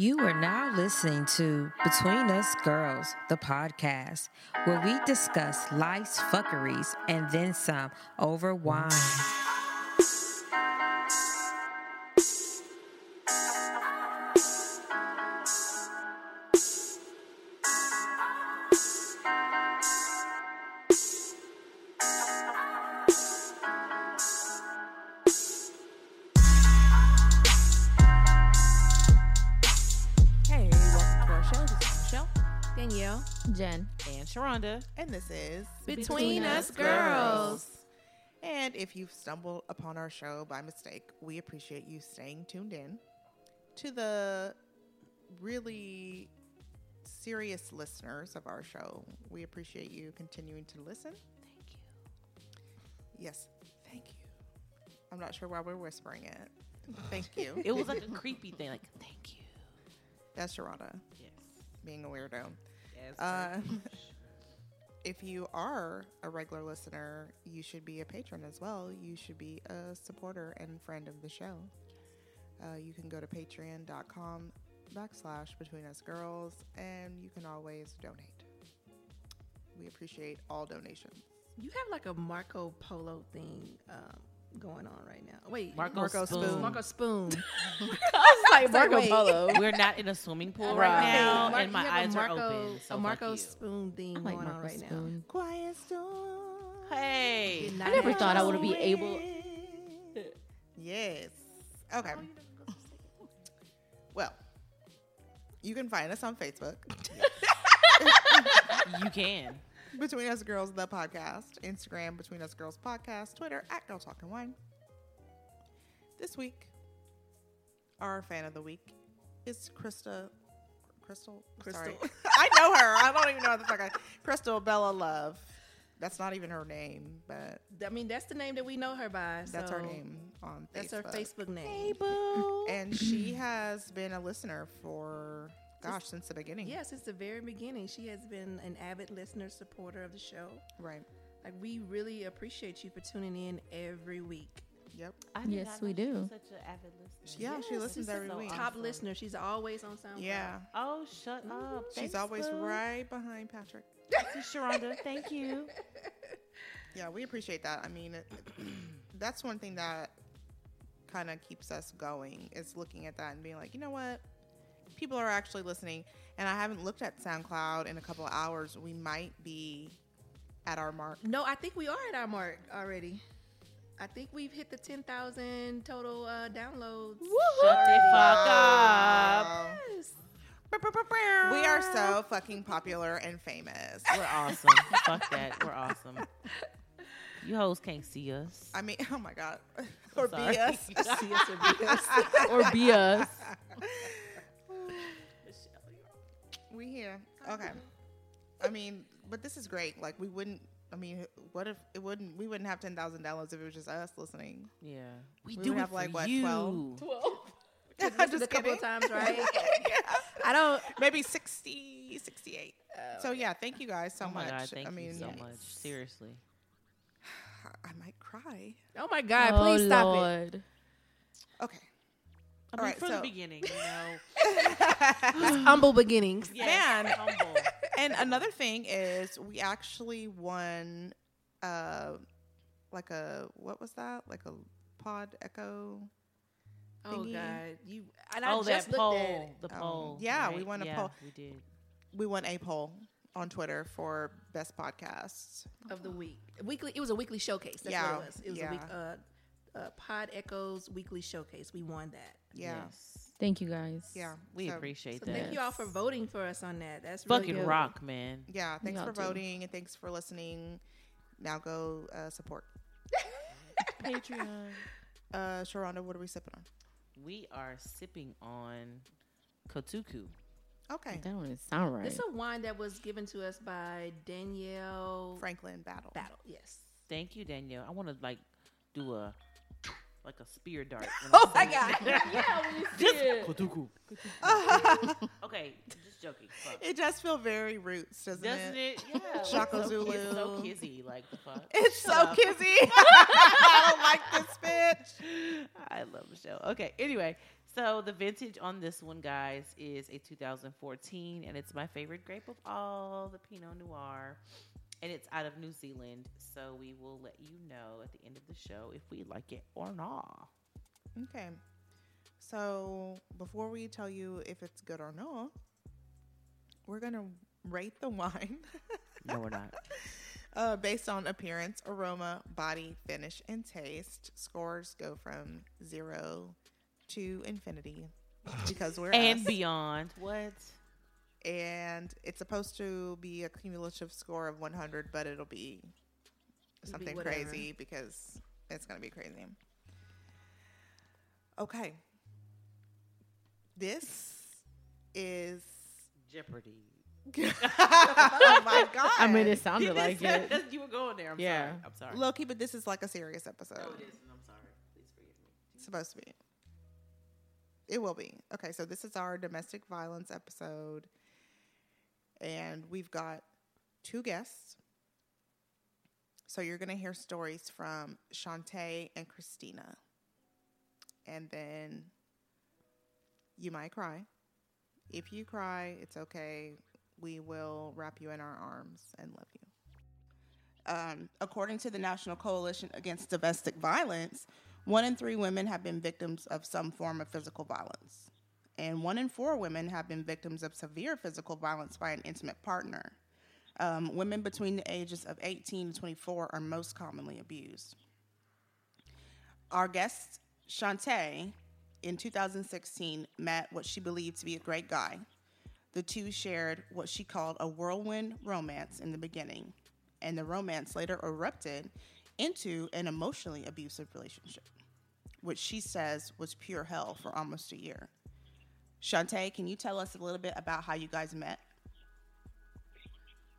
You are now listening to Between Us Girls, the podcast, where we discuss life's fuckeries and then some over wine. Sharonda. And this is Between Us Girls. And if you've stumbled upon our show by mistake, we appreciate you staying tuned in. To the really serious listeners of our show, we appreciate you continuing to listen. Thank you. Yes, thank you. I'm not sure why we're whispering it. Thank you. It was like a creepy thing, like thank you. That's Sharonda Yes. being a weirdo. Yes. Uh, if you are a regular listener, you should be a patron as well. You should be a supporter and friend of the show. Uh, you can go to patreon.com backslash between us girls and you can always donate. We appreciate all donations. You have like a Marco Polo thing um, going on right now. Wait, Marco, Marco Spoon. Spoon. Marco Spoon. like Marco Marco Polo. We're not in a swimming pool Right. right now, Mar- and my eyes Marco, are open. So a Marco fuck you. Spoon thing I like going on right Spoon. Quiet storm. Hey. I never thought I would be able. Yes. Okay. Well, you can find us on Facebook. You can. Between Us Girls, the podcast. Instagram, Between Us Girls Podcast. Twitter, at Girl Talking Wine. This week, our fan of the week is Krista. Crystal? Sorry. Crystal. I know her. I don't even know what the fuck I. Crystal Bella Love. That's not even her name, but I mean, that's the name that we know her by. that's her name on Facebook. That's her Facebook name. And she has been a listener for, gosh, since the beginning. Yeah, since the very beginning, she has been an avid listener, supporter of the show. Right. Like, we really appreciate you for tuning in every week. Yep. I did Yes, not we know she do. was Such an avid listener. Yeah, she listens she's every a week. Top Awesome. listener. She's always on SoundCloud. Yeah. Oh, shut up. She's Thanks, always boo. right behind Patrick. This is Sharonda. Thank you. Yeah, we appreciate that. I mean, that's one thing that kind of keeps us going is looking at that and being like, you know what? People are actually listening. And I haven't looked at SoundCloud in a couple of hours. We might be at our mark. No, I think we are at our mark already. I think we've hit the 10,000 total uh, downloads. Shut the fuck up. Yes. We are so fucking popular and famous. We're awesome. Fuck that. We're awesome. You hoes can't see us. I mean, oh my God. Or Sorry. BS. See us or be us. Or be us. We here. Okay. I mean, but this is great. Like we wouldn't. I mean, what if it wouldn't? We wouldn't have ten thousand dollars if it was just us listening. Yeah. We, We do would it have, like, for what, you. 12? Just I'm a couple of times, right? yeah. I don't. Maybe 60, 68. so yeah, thank you guys so oh my much. god, thank I mean, you so yes. much. Seriously. I might cry. Oh my God! oh, Please stop it. Okay. I mean, right, from so- the beginning, you know. Humble beginnings. Man. humble. and another thing is, we actually won, uh, like a what was that? Like a pod echo. Oh God! You and I Oh, just that looked at it. poll. The Um, poll. yeah, we won a Yeah, poll. We did. We won a poll on Twitter for best podcasts. of the week. Weekly. It was a weekly showcase. That's Yeah, what it was. It was a week. Uh, uh, Pod Echoes weekly showcase. We won that. Yeah. Yes. Thank you guys. Yeah. We So- appreciate So that. thank you all for voting for us on that. That's really Fucking good. rock, man. Yeah, thanks Y'all for too. voting and thanks for listening. Now go uh, support. Patreon. Uh, Sharonda, what are we sipping on? We are sipping on Kotuku. Okay, That don't sound right. This is a wine that was given to us by Danielle Franklin Battle. Battle. Yes. Thank you, Danielle. I want to like do a like a spear dart. Oh my say God. it. yeah, we Just Kotuku. okay, just joking. Fuck. It does feel very roots, doesn't, it? Doesn't it? it? Yeah. Shaka it's so, Zulu. It's so kizzy. Like the fuck. It's so up. kizzy. I don't like this bitch. I love Michelle. Okay, anyway, So the vintage on this one, guys, is a 2014, and it's my favorite grape of all, the Pinot Noir, and it's out of New Zealand. So we will let you know at the end of the show if we like it or not. Okay. So before we tell you if it's good or not, we're gonna rate the wine No, we're not. uh, based on appearance, aroma, body, finish, and taste. Scores go from zero to infinity because we're and us. beyond. What? And it's supposed to be a cumulative score of 100, but it'll be something whatever. crazy because it's going to be crazy. Okay. This is. Jeopardy. oh my God. I mean, it sounded like it. you were going there. I'm Yeah. sorry. I'm sorry. Low key, but this is like a serious episode. No, it isn't. I'm sorry. Please forgive me. It's supposed to be. It will be. Okay, so this is our domestic violence episode. And we've got two guests. So you're going to hear stories from Shantae and Christina. And then you might cry. If you cry, it's okay. We will wrap you in our arms and love you. Um, according to the National Coalition Against Domestic Violence, one in three women have been victims of some form of physical violence, and one in four women have been victims of severe physical violence by an intimate partner. Um, women between the ages of 18 to 24 are most commonly abused. Our guest, Shantae, in 2016, met what she believed to be a great guy. The two shared what she called a whirlwind romance in the beginning, and the romance later erupted into an emotionally abusive relationship, which she says was pure hell for almost a year. Shantae, can you tell us a little bit about how you guys met?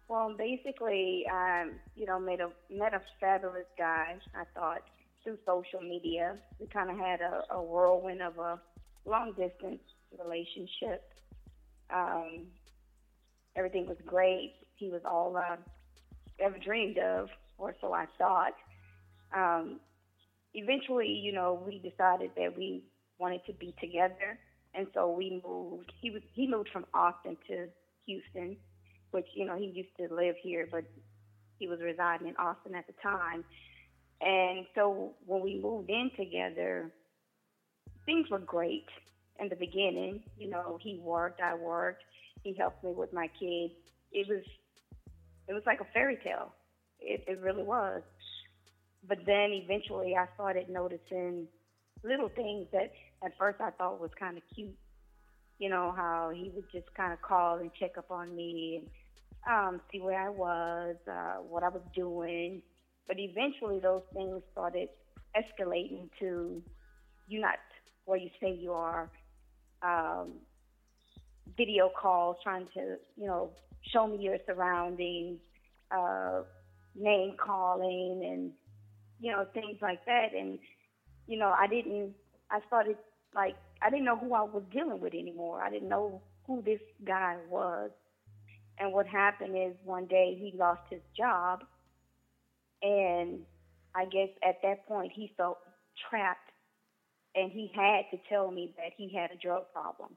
Well, basically, um, you know, met a met a fabulous guy. I thought through social media, we kind of had a, a whirlwind of a long distance relationship. Um, everything was great. He was all I ever dreamed of, or so I thought. Um, eventually, you know, we decided that we wanted to be together, and so we moved. He was he moved from Austin to Houston which you know he used to live here, but he was residing in Austin at the time. And so when we moved in together, things were great in the beginning. You know, he worked, I worked, he helped me with my kids. It was it was like a fairy tale. It, it really was. But then eventually I started noticing little things that at first I thought was kind of cute. You know, how he would just kind of call and check up on me and um, see where I was, uh, what I was doing. But eventually those things started escalating to you're not where you say you are. Um, video calls trying to, you know, show me your surroundings, uh, name calling and, you know, things like that. And, you know, I didn't, I started like, I didn't know who I was dealing with anymore. I didn't know who this guy was. And what happened is one day he lost his job. And I guess at that point he felt trapped and he had to tell me that he had a drug problem.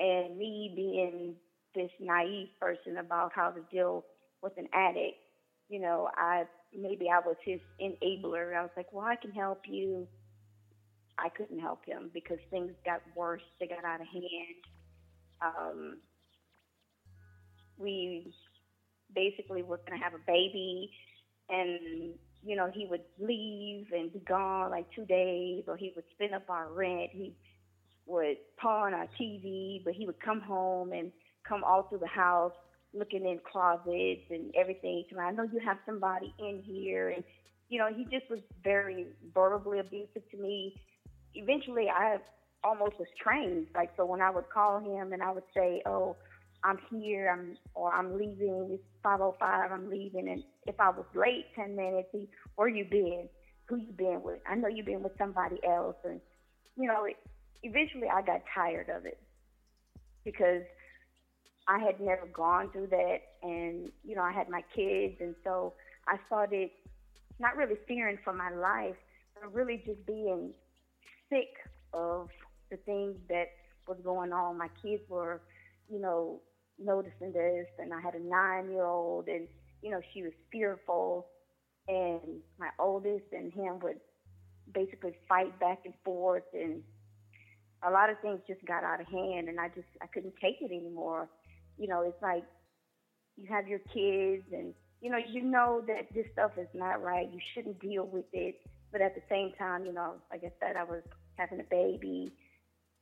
And me being this naive person about how to deal with an addict, you know, I maybe I was his enabler. I was like, well, I can help you. I couldn't help him because things got worse. They got out of hand. Um, we basically were going to have a baby, and you know he would leave and be gone like two days, or he would spend up our rent. He would pawn our TV, but he would come home and come all through the house looking in closets and everything. So I know you have somebody in here, and you know he just was very verbally abusive to me. Eventually, I almost was trained. Like so, when I would call him and I would say, "Oh." I'm here, I'm or I'm leaving. It's 5:05. I'm leaving, and if I was late 10 minutes, he, where you been? Who you been with? I know you been with somebody else, and you know, it, eventually I got tired of it because I had never gone through that, and you know, I had my kids, and so I started not really fearing for my life, but really just being sick of the things that was going on. My kids were, you know, noticing this, and I had a nine-year-old, and you know, she was fearful, and my oldest and him would basically fight back and forth, and a lot of things just got out of hand, and I just I couldn't take it anymore. You know, it's like you have your kids, and you know, you know that this stuff is not right. You shouldn't deal with it, but at the same time, you know, like I said, I was having a baby,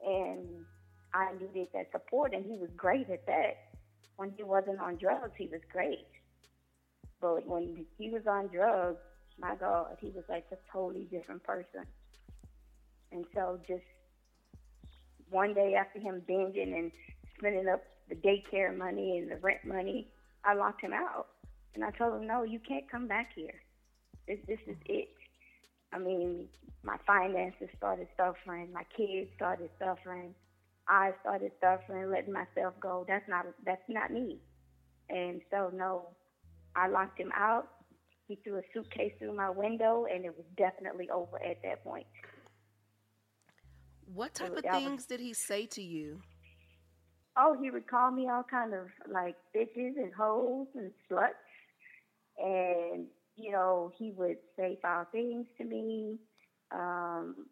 and I needed that support, and he was great at that. When he wasn't on drugs, he was great. But when he was on drugs, my God, he was like a totally different person. And so just one day after him binging and spending up the daycare money and the rent money, I locked him out. And I told him, no, you can't come back here. This, this is it. I mean, my finances started suffering. My kids started suffering. I started suffering, letting myself go. That's not that's not me. And so no, I locked him out. He threw a suitcase through my window, and it was definitely over at that point. What type of that was- things did he say to you? Oh, he would call me all kind of like bitches and hoes and sluts, and you know he would say foul things to me, um,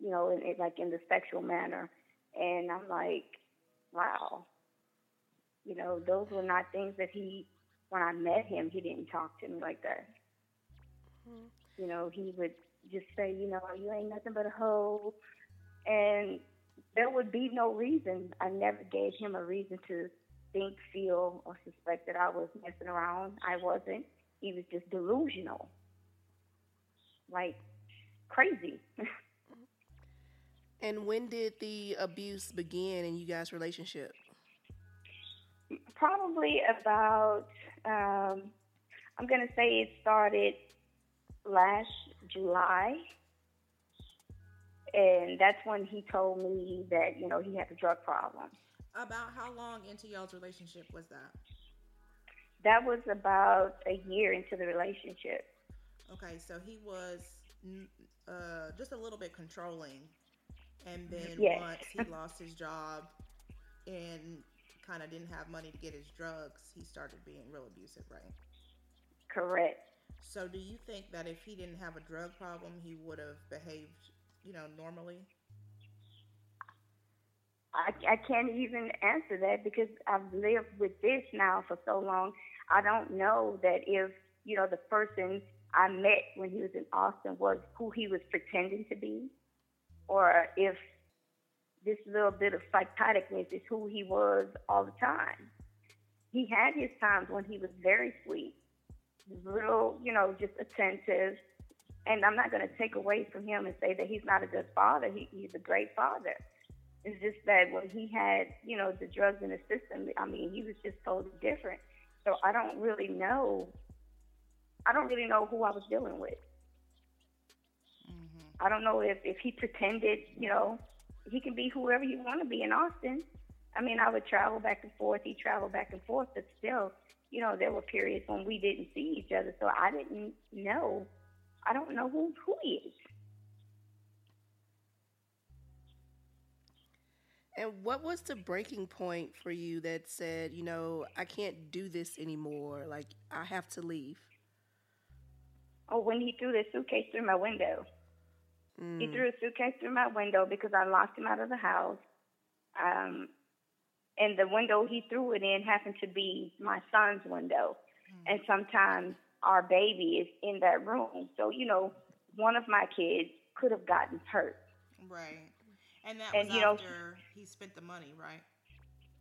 you know, in, in, like in the sexual manner, and I'm like, wow, you know, those were not things that he. When I met him, he didn't talk to me like that. You know, he would just say, you know, you ain't nothing but a hoe, and there would be no reason. I never gave him a reason to think, feel, or suspect that I was messing around. I wasn't. He was just delusional. Like crazy. And when did the abuse begin in you guys' relationship? Probably about, um, I'm going to say it started last July. And that's when he told me that, you know, he had a drug problem. About how long into y'all's relationship was that? That was about a year into the relationship. Okay, so he was uh, just a little bit controlling, and then Yes. once he lost his job and kind of didn't have money to get his drugs, he started being real abusive, right? Correct. So, do you think that if he didn't have a drug problem, he would have behaved, you know, normally? I, I can't even answer that because I've lived with this now for so long. I don't know that if, you know, the person I met when he was in Austin was who he was pretending to be, or if this little bit of psychoticness is who he was all the time. He had his times when he was very sweet, little, you know, just attentive. And I'm not going to take away from him and say that he's not a good father. He, he's a great father. It's just that when he had, you know, the drugs in the system, I mean, he was just totally different. So I don't really know. I don't really know who I was dealing with. Mm-hmm. I don't know if, if he pretended, you know, he can be whoever you want to be in Austin. I mean, I would travel back and forth. He traveled back and forth, but still, you know, there were periods when we didn't see each other. So I didn't know. I don't know who who he is. And what was the breaking point for you that said, you know, I can't do this anymore? Like, I have to leave? Oh, when he threw the suitcase through my window. He Mm. threw a suitcase through my window because I locked him out of the house. Um, and the window he threw it in happened to be my son's window. And sometimes our baby is in that room. So, you know, one of my kids could have gotten hurt. Right. And that And, was you know- after he spent the money, right?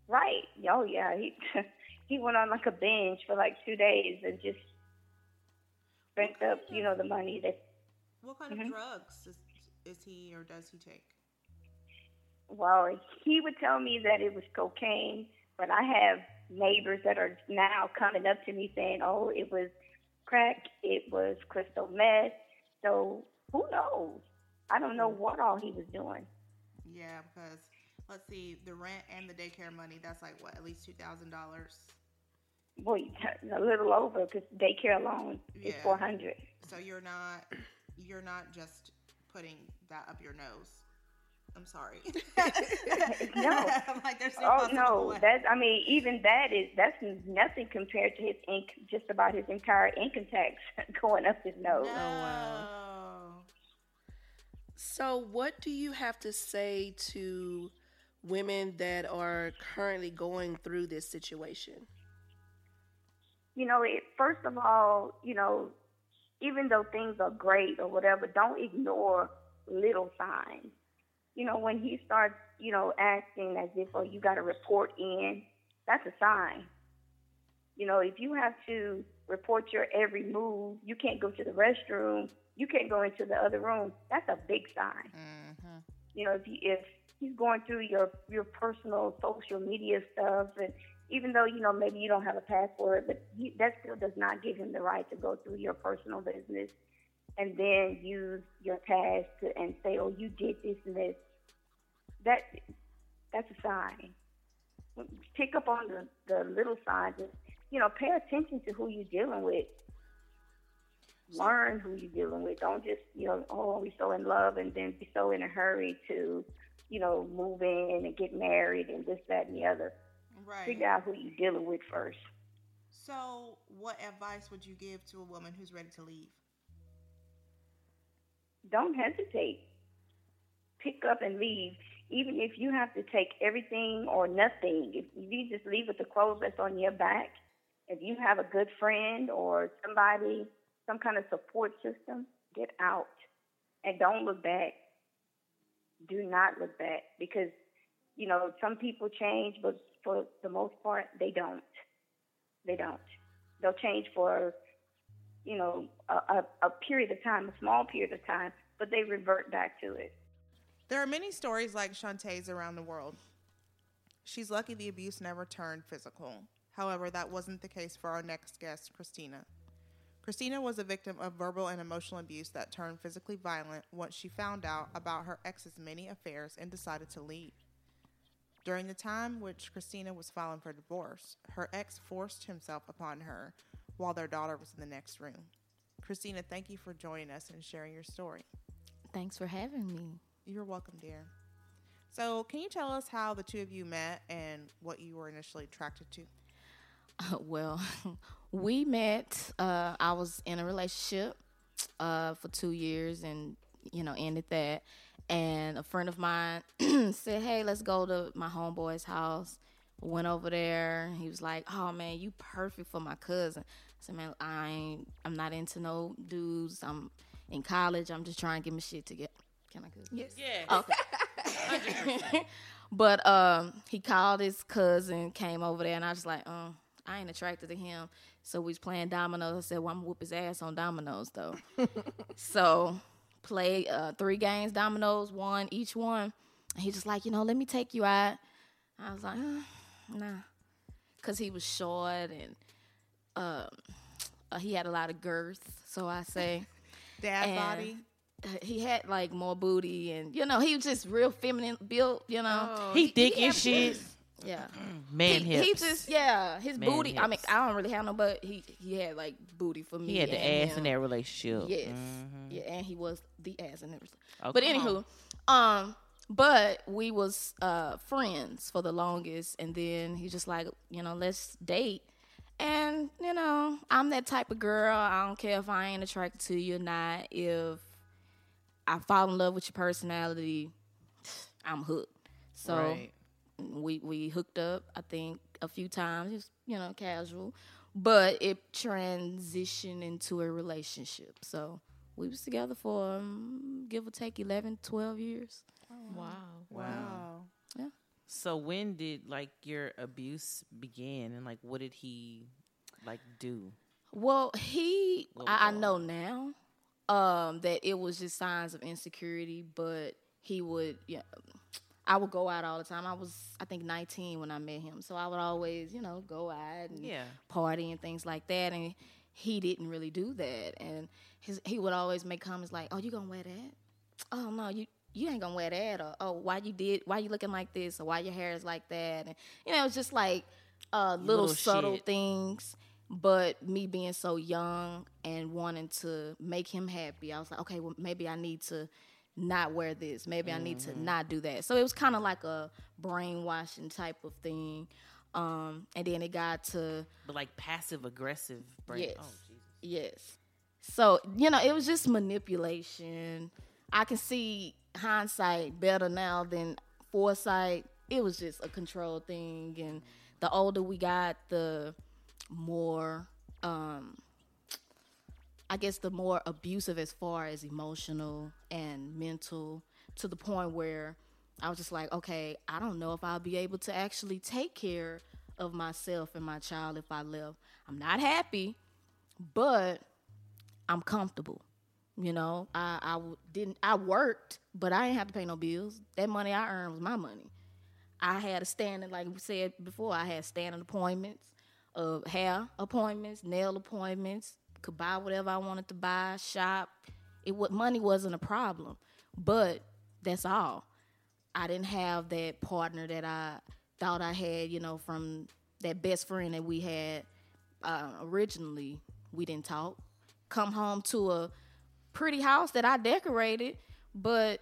Right. Oh, yeah. He, he went on like a binge for like two days and just spent up, you know, the money that What kind Mhm. of drugs is, is he or does he take? Well, he would tell me that it was cocaine, but I have neighbors that are now coming up to me saying, "Oh, it was crack, it was crystal meth." So who knows? I don't know what all he was doing. Yeah, because let's see, the rent and the daycare money, that's like what, at least two thousand dollars. Boy, a little over because daycare alone is Yeah. four hundred. So you're not you're not just putting that up your nose. I'm sorry. No. like no Oh no, way. that I mean, even that is that's nothing compared to his ink, just about his entire income tax going up his nose. Oh, no. So, what do you have to say to women that are currently going through this situation? You know, it, first of all, you know, even though things are great or whatever, don't ignore little signs. You know, when he starts, you know, acting as if, oh, you got to report in, that's a sign. You know, if you have to report your every move, you can't go to the restroom, you can't go into the other room, that's a big sign. Mm-hmm. you know, if you, if he's going through your your personal social media stuff, and even though you know maybe you don't have a password, but he, that still does not give him the right to go through your personal business and then use your past to, and say, "Oh, you did this and this." That that's a sign. Pick up on the the little signs. And, you know, pay attention to who you're dealing with. Learn who you're dealing with. Don't just, you know, oh, we so in love and then be so in a hurry to, you know, move in and get married and this, that, and the other. Right. Figure out who you're dealing with first. So, what advice would you give to a woman who's ready to leave? Don't hesitate. Pick up and leave. Even if you have to take everything or nothing, if you just leave with the clothes that's on your back, if you have a good friend or somebody, some kind of support system, get out and don't look back. Do not look back because, you know, some people change, but for the most part, they don't. They mm-hmm. don't. They'll change for, you know, a, a, a period of time, a small period of time, but they revert back to it. There are many stories like Shantae's around the world. She's lucky the abuse never turned physical. However, that wasn't the case for our next guest, Christina. Christina was a victim of verbal and emotional abuse that turned physically violent once she found out about her ex's many affairs and decided to leave. During the time which Christina was filing for divorce, her ex forced himself upon her while their daughter was in the next room. Christina, thank you for joining us and sharing your story. Thanks for having me. You're welcome, dear. So, can you tell us how the two of you met and what you were initially attracted to? well, we met. Uh, I was in a relationship uh, for two years, and you know, ended that. And a friend of mine said, "Hey, let's go to my homeboy's house." Went over there. He was like, "Oh man, you perfect for my cousin." I said, "Man, I ain't. I'm not into no dudes. I'm in college. I'm just trying to get my shit together." Can I cook? Yes. Yeah. Okay. but um, he called his cousin, came over there, and I was like, um, I ain't attracted to him. So we was playing dominoes. I said, well, I'm gonna whoop his ass on dominoes though. so play uh, three games dominoes, one each one. And he just like, you know, let me take you out. I was like, uh, nah, cause he was short and um, uh, he had a lot of girth. So I say Dad And- body. he had like more booty and you know he was just real feminine built. You know, Oh, He thick had as shit. Yeah. Man he, hips. he just yeah, his Man booty. I mean. I don't really have no, but he he had like booty for me. He had the ass in that relationship. Yes, Mhm. yeah, and he was the ass and everything. Oh, but anywho, um, but we was uh friends for the longest, and then he just like you know let's date. And you know, I'm that type of girl. I don't care if I ain't attracted to you or not. If I fall in love with your personality, I'm hooked. So Right. We we hooked up i think a few times just you know casual but it transitioned into a relationship so we was together for um, give or take 11 12 years Wow. Wow. Yeah. So when did like your abuse begin, and like what did he like do? well he I, I know now um that it was just signs of insecurity but he would yeah I would go out all the time. I was, I think, 19 when I met him. So I would always, you know, go out and Yeah. party and things like that. And he didn't really do that. And his, he would always make comments like, "Oh, you gonna wear that? Oh no, you you ain't gonna wear that." Or "Oh, why you did? Why you looking like this? Or why your hair is like that?" And you know, it was just like uh, little, Little subtle shit. things. But me being so young and wanting to make him happy, I was like, okay, well, maybe I need to not wear this. Maybe I need to Mm-hmm. not do that. So it was kind of like a brainwashing type of thing. Um, and then it got to But like passive aggressive brain. Yes. Oh Jesus. Yes. So, you know, it was just manipulation. I can see hindsight better now than foresight. It was just a control thing. And the older we got, the more, um, I guess, the more abusive as far as emotional and mental to the point where I was just like, okay, I don't know if I'll be able to actually take care of myself and my child if I live. I'm not happy but I'm comfortable. You know, I didn't I worked, but I didn't have to pay no bills. That money I earned was my money. I had a standing, like we said before, I had standing appointments, uh, hair appointments, nail appointments. Could buy whatever I wanted to buy, shop. It what money wasn't a problem, but that's all. I didn't have that partner that I thought I had, you know, from that best friend that we had uh, originally. We didn't talk. Come home to a pretty house that I decorated, but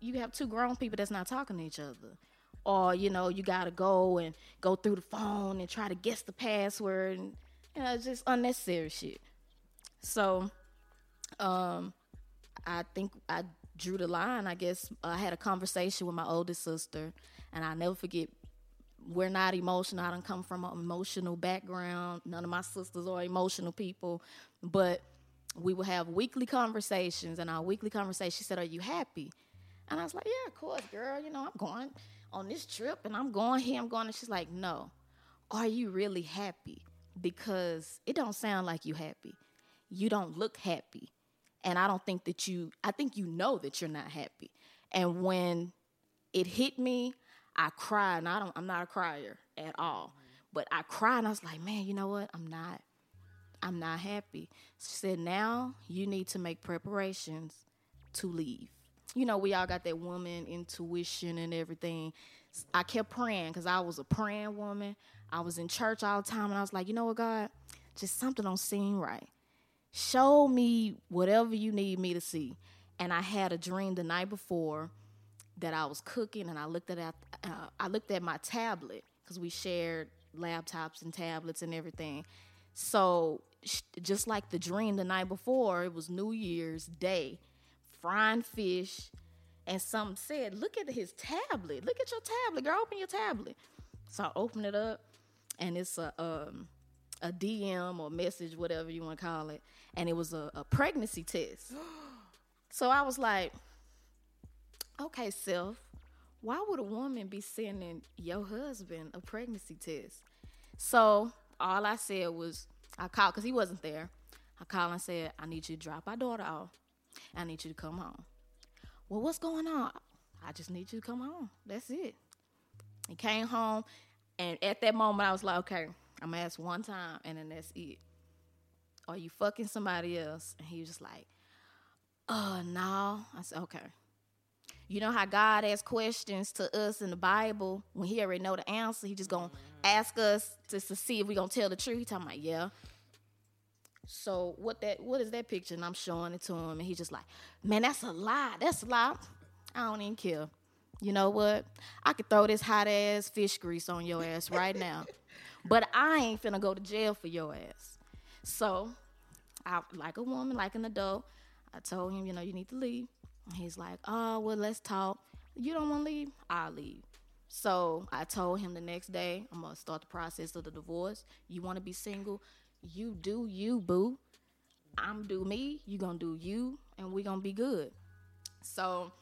you have two grown people that's not talking to each other. Or, you know, you gotta go and go through the phone and try to guess the password and you know, just unnecessary shit. So, um, I think I drew the line. I guess I had a conversation with my oldest sister, and I never forget. We're not emotional. I don't come from an emotional background. None of my sisters are emotional people, but we would have weekly conversations. And our weekly conversation, she said, "Are you happy?" And I was like, "Yeah, of course, girl. You know, I'm going on this trip, and I'm going here. I'm going." And she's like, "No, are you really happy? Because it don't sound like you happy. You don't look happy." and I don't think that you I think you know that you're not happy. And when it hit me, I cried and I don't I'm not a crier at all. But I cried and I was like, man, you know what? I'm not I'm not happy. She said, now you need to make preparations to leave. You know, we all got that woman intuition and everything. I kept praying because I was a praying woman. I was in church all the time and I was like, you know what, God? Just something don't seem right show me whatever you need me to see. And I had a dream the night before that I was cooking, and I looked at uh, I looked at my tablet because we shared laptops and tablets and everything. So just like the dream the night before, it was New Year's Day, frying fish, and something said, "Look at his tablet. Look at your tablet, girl. Open your tablet." So I opened it up, and it's a um, a DM or message, whatever you want to call it, and it was a, a pregnancy test. so I was like, okay, self, why would a woman be sending your husband a pregnancy test? So all I said was, I called because he wasn't there. I called and said, I need you to drop our daughter off. I need you to come home. Well, what's going on? I just need you to come home. That's it. He came home, and at that moment, I was like, okay, I'm gonna ask one time, and then that's it. Are you fucking somebody else? And he was just like, oh, no. I said, okay. You know how God asks questions to us in the Bible when he already know the answer? He just gonna mm-hmm. ask us just to see if we gonna tell the truth. He talking about, yeah. So what that what is that picture? And I'm showing it to him, and he's just like, man, that's a lie. That's a lie. I don't even care. You know what? I could throw this hot ass fish grease on your ass right now. But I ain't finna go to jail for your ass. So, I like a woman, like an adult, I told him, you know, you need to leave. And he's like, oh, well, let's talk. You don't want to leave? I'll leave. So I told him the next day, I'm gonna start the process of the divorce. You want to be single? You do you, boo. I'm do me. You gonna do you, and we gonna be good. So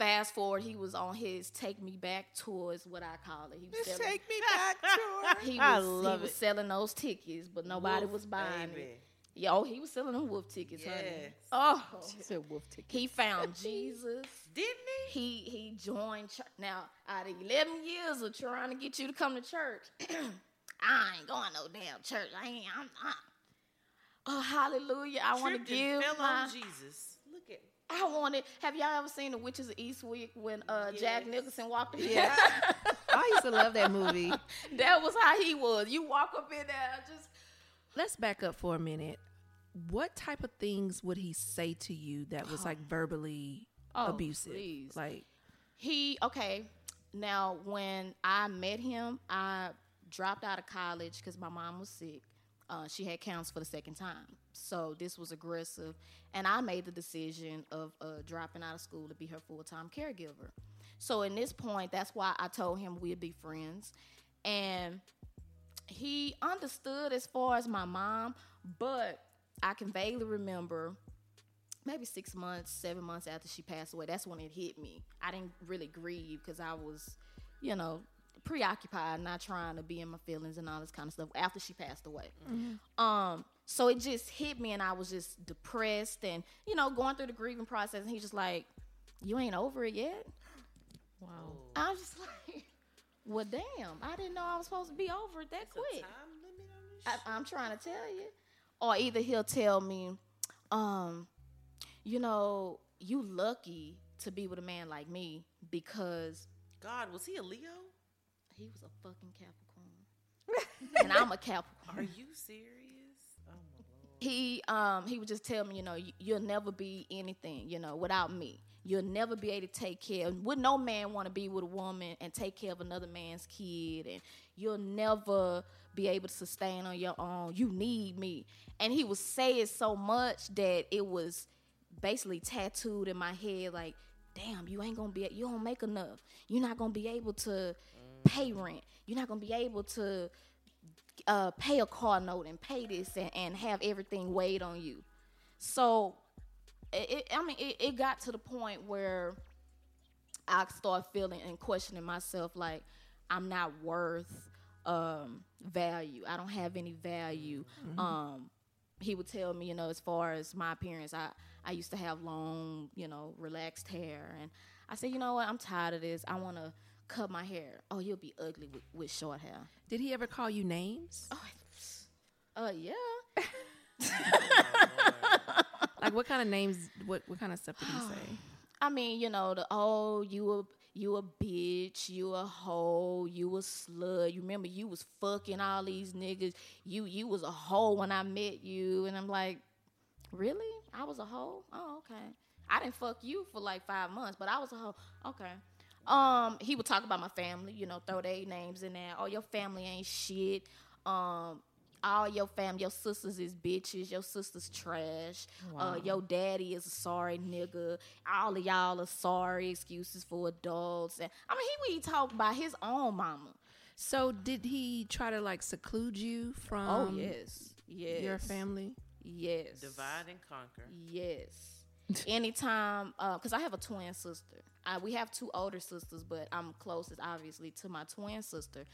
fast forward, he was on his take me back tours, what I call it. He was selling, Take me back to he I was, love he was it. selling those tickets, but nobody Wolf, was buying baby. it. Yo, he was selling them wolf tickets, honey. Yes. Oh, said wolf ticket. he found Jesus. Didn't he? He he joined church. Now, out of eleven years of trying to get you to come to church, I ain't going no damn church. I ain't. I'm not. Oh, hallelujah! I want to give fell my. on Jesus. Look at I wanted. Have y'all ever seen the Witches of Eastwick when uh, Jack Nicholson walked in? Yeah. I used to love that movie. that was how he was. You walk up in there, just Let's back up for a minute. What type of things would he say to you that was like verbally Oh, abusive? please. Like, He okay. Now, when I met him, I dropped out of college because my mom was sick. Uh, she had counts for the second time, so this was aggressive, and I made the decision of uh, dropping out of school to be her full time caregiver. So, in this point, that's why I told him we'd be friends, and he understood as far as my mom, but I can vaguely remember maybe six months, seven months after she passed away, that's when it hit me. I didn't really grieve because I was, you know, preoccupied, not trying to be in my feelings and all this kind of stuff after she passed away. Um, so it just hit me, and I was just depressed and you know going through the grieving process. And he's just like, "You ain't over it yet." Wow. I was just like, "Well, damn! I didn't know I was supposed to be over it that quick." Time limit on I, I'm trying to tell you. Or either he'll tell me, um, you know, you lucky to be with a man like me because God, was he a Leo? He was a fucking Capricorn. and I'm a Capricorn. Are you serious? Oh my lord. He um he would just tell me, you know, you, you'll never be anything, you know, without me. You'll never be able to take care. Of, Would no man want to be with a woman and take care of another man's kid? And you'll never be able to sustain on your own. You need me. And he would say it so much that it was basically tattooed in my head. Like, damn, you ain't gonna be. You don't make enough. You're not gonna be able to pay rent. You're not gonna be able to uh, pay a car note and pay this and, and have everything weighed on you. So, it, it, I mean, it, it got to the point where I start feeling and questioning myself like I'm not worth um, value. I don't have any value. Um, he would tell me, you know, as far as my appearance, I, I used to have long, you know, relaxed hair. And I said, you know what, I'm tired of this. I want to cut my hair. Oh, you'll be ugly with, with short hair. did he ever call you names? Oh, uh, yeah. Like, what kind of names? What what kind of stuff did he say? I mean, you know, the oh, you a you a bitch, you a hoe, you a slut. You remember you was fucking all these niggas. You you was a hoe when I met you, and I'm like, really? I was a hoe? Oh, okay. I didn't fuck you for like five months, but I was a hoe. Okay. Um, he would talk about my family, you know, throw their names in there. Oh, your family ain't shit. Um, all your family, your sisters is bitches, your sisters trash. Uh, your daddy is a sorry nigga. All of y'all are sorry excuses for adults. And I mean, he would talk about his own mama. So, did he try to like seclude you from? Oh yes, yes, your family. Yes, Divide and conquer. Yes. Anytime, because I have a twin sister. I, we have two older sisters, but I'm closest, obviously, to my twin sister.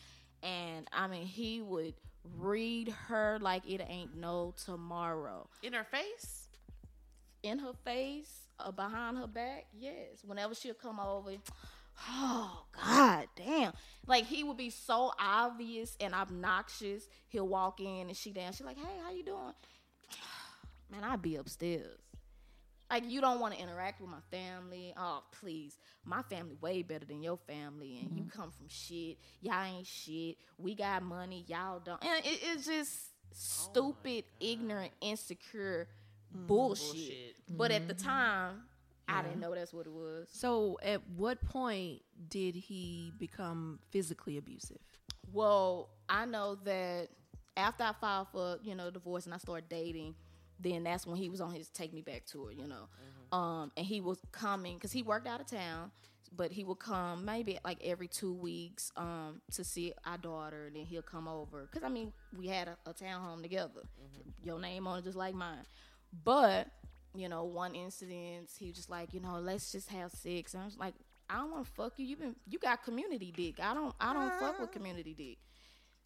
And I mean, he would read her like it ain't no tomorrow. In her face? In her face, uh, behind her back, yes. Whenever she'll come over, oh god damn! Like he would be so obvious and obnoxious. He'll walk in and she down. She's like, "Hey, how you doing?" Man, I'd be upstairs. Like you don't want to interact with my family. Oh, please. My family way better than your family and you mm-hmm. come from shit. Y'all ain't shit. We got money, y'all don't. And it, it's just oh stupid, ignorant, insecure mm-hmm. bullshit. Bullshit. But at the mm-hmm. time, I didn't know that's what it was. So, at what point did he become physically abusive? Well, I know that after I filed for, you know, divorce and I started dating, then that's when he was on his take me back tour, you know. Um, and he was coming because he worked out of town, but he would come maybe like every two weeks um, to see our daughter. And then he'll come over because I mean we had a, a townhome together, your name on it just like mine. But you know, one incident he was just like, you know, let's just have sex. And I was like, I don't want to fuck you. You been you got community dick. I don't I don't fuck with community dick.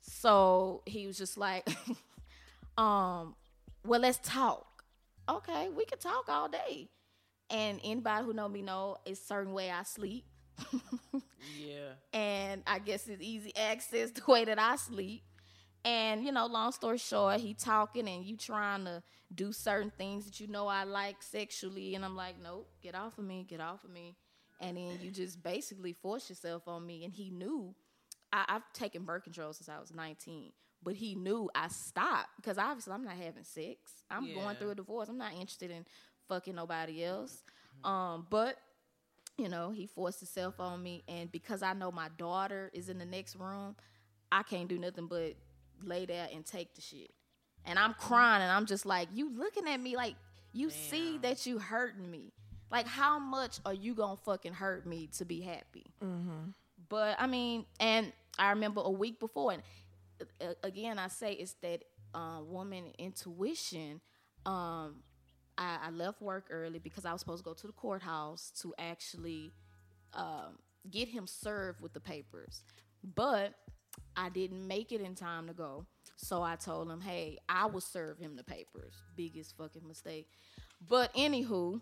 So he was just like, um, well, let's talk. Okay, we can talk all day. And anybody who know me know it's certain way I sleep. Yeah. and I guess it's easy access the way that I sleep. And you know, long story short, he talking and you trying to do certain things that you know I like sexually, and I'm like, nope, get off of me, get off of me. And then you just basically force yourself on me. And he knew I, I've taken birth control since I was 19, but he knew I stopped because obviously I'm not having sex. I'm Yeah. going through a divorce. I'm not interested in fucking nobody else. Um, but you know, he forced himself on me, and because I know my daughter is in the next room, I can't do nothing but lay there and take the shit. And I'm crying, and I'm just like, you looking at me like you see that you hurting me. Like, how much are you gonna fucking hurt me to be happy? But I mean, and I remember a week before, and again, I say it's that uh, woman intuition. Um, I, I left work early because I was supposed to go to the courthouse to actually um, get him served with the papers, but I didn't make it in time to go. So I told him, "Hey, I will serve him the papers." Biggest fucking mistake. But anywho,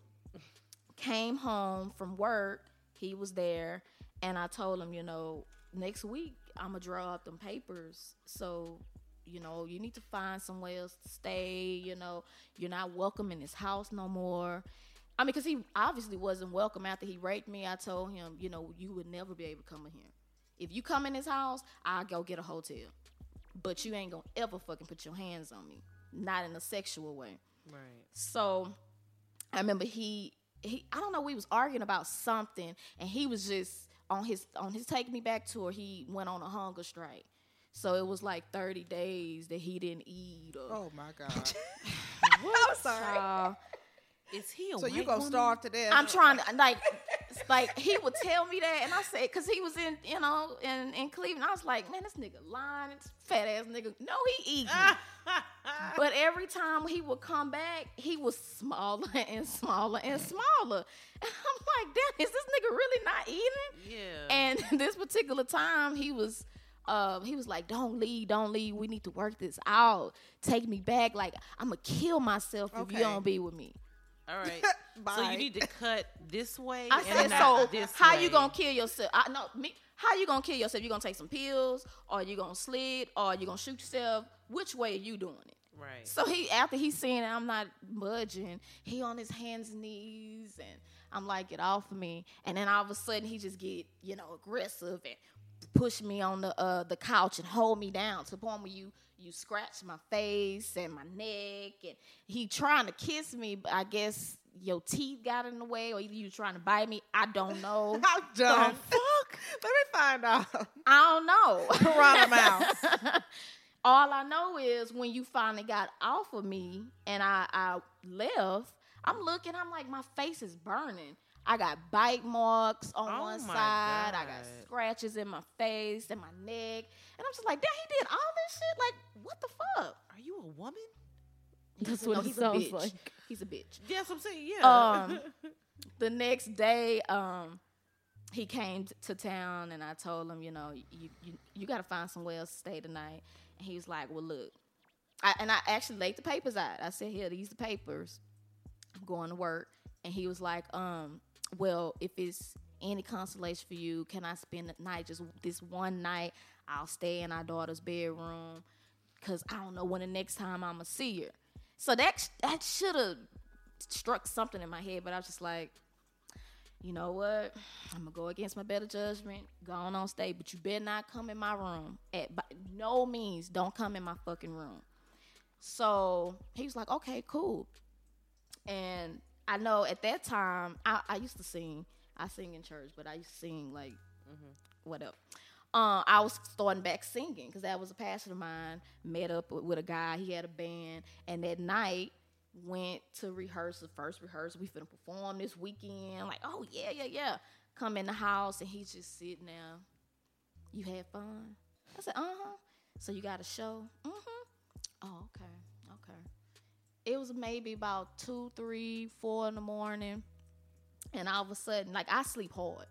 came home from work. He was there, and I told him, you know, next week I'm gonna draw up them papers. So, you know, you need to find somewhere else to stay. You know, you're not welcome in this house no more. I mean, because he obviously wasn't welcome after he raped me. I told him, you know, you would never be able to come in here. If you come in this house, I'll go get a hotel. But you ain't gonna ever fucking put your hands on me. Not in a sexual way. Right. So I remember he he I don't know we was arguing about something and he was just on his on his take me back tour he went on a hunger strike. So it was like 30 days that he didn't eat or Oh my god. I'm sorry. Is he a so you gonna woman? starve to death? I'm trying to like like he would tell me that and I said cuz he was in you know in in Cleveland I was like man this nigga lying this fat ass nigga no he eating. But every time he would come back, he was smaller and smaller and smaller. And I'm like, damn, is this nigga really not eating? Yeah. And this particular time, he was, uh, he was like, "Don't leave, don't leave. We need to work this out. Take me back. Like I'm gonna kill myself if you don't be with me." All right. so you need to cut this way. I and said, "So how way. you gonna kill yourself? I know me. How you gonna kill yourself? You gonna take some pills, or you gonna slid, or you gonna shoot yourself? Which way are you doing it?" Right. So he after he's seeing I'm not budging, he on his hands and knees and I'm like, get off of me. And then all of a sudden he just get, you know, aggressive and push me on the uh the couch and hold me down to the point where you you scratch my face and my neck and he trying to kiss me, but I guess your teeth got in the way or either you trying to bite me. I don't know. I'm done. The fuck. Let me find out. I don't know. Run out. All I know is when you finally got off of me and I, I left, I'm looking, I'm like, my face is burning. I got bite marks on Oh one my side. I got scratches in my face and my neck. And I'm just like, damn, he did all this shit? Like, what the fuck? Are you a woman? That's what no, it he's sounds a bitch. like. He's a bitch. Yes, I'm saying yeah. Um, the next day, um, he came t- to town, and I told him, you know, you you, you got to find somewhere else to stay tonight. And he was like, well, look, I, and I actually laid the papers out. I said, here, these the papers. I'm going to work, and he was like, um, well, if it's any consolation for you, can I spend the night just this one night? I'll stay in our daughter's bedroom because I don't know when the next time I'm gonna see her. So that that should have struck something in my head, but I was just like, you know what? I'm gonna go against my better judgment. Go on on stay, but you better not come in my room. At by no means, don't come in my fucking room. So he was like, okay, cool. And I know at that time, I, I used to sing. I sing in church, but I used to sing like whatever. Uh, I was starting back singing because that was a passion of mine. Met up with, with a guy. He had a band, and that night went to rehearse the First rehearsal, we finna perform this weekend. Like, oh yeah, yeah, yeah. Come in the house, and he's just sitting there. You had fun. I said, uh huh. So you got a show? Mm hmm. Oh, okay, okay. It was maybe about two, three, four in the morning, and all of a sudden, like I sleep hard.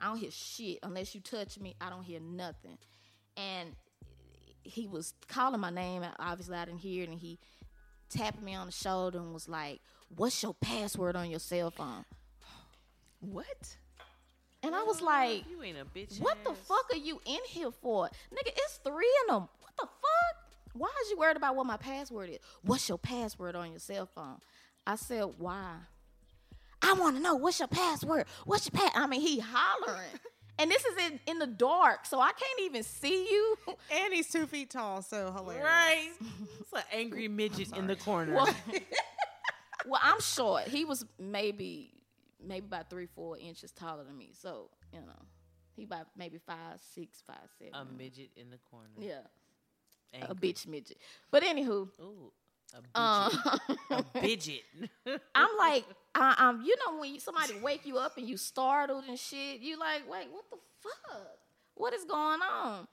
I don't hear shit unless you touch me. I don't hear nothing. And he was calling my name. and Obviously, I didn't hear it. And he tapped me on the shoulder and was like, "What's your password on your cell phone?" What? And I was like, you ain't a bitch. "What the fuck are you in here for, nigga? It's three in them. The fuck? Why is you worried about what my password is? What's your password on your cell phone?" I said, "Why?" I want to know what's your password. What's your pass? I mean, he hollering. And this is in, in the dark, so I can't even see you. And he's two feet tall, so hilarious. Right. It's an angry midget in the corner. Well, well, I'm short. He was maybe maybe about three, four inches taller than me. So you know, he about maybe five, six, five, seven. A midget in the corner. yeah, a bitch midget. But anywho, Ooh, a um, bitchet. a midget. I'm like, I, um, you know, when you, somebody wake you up and you startled and shit, you like, wait, what the fuck? What is going on?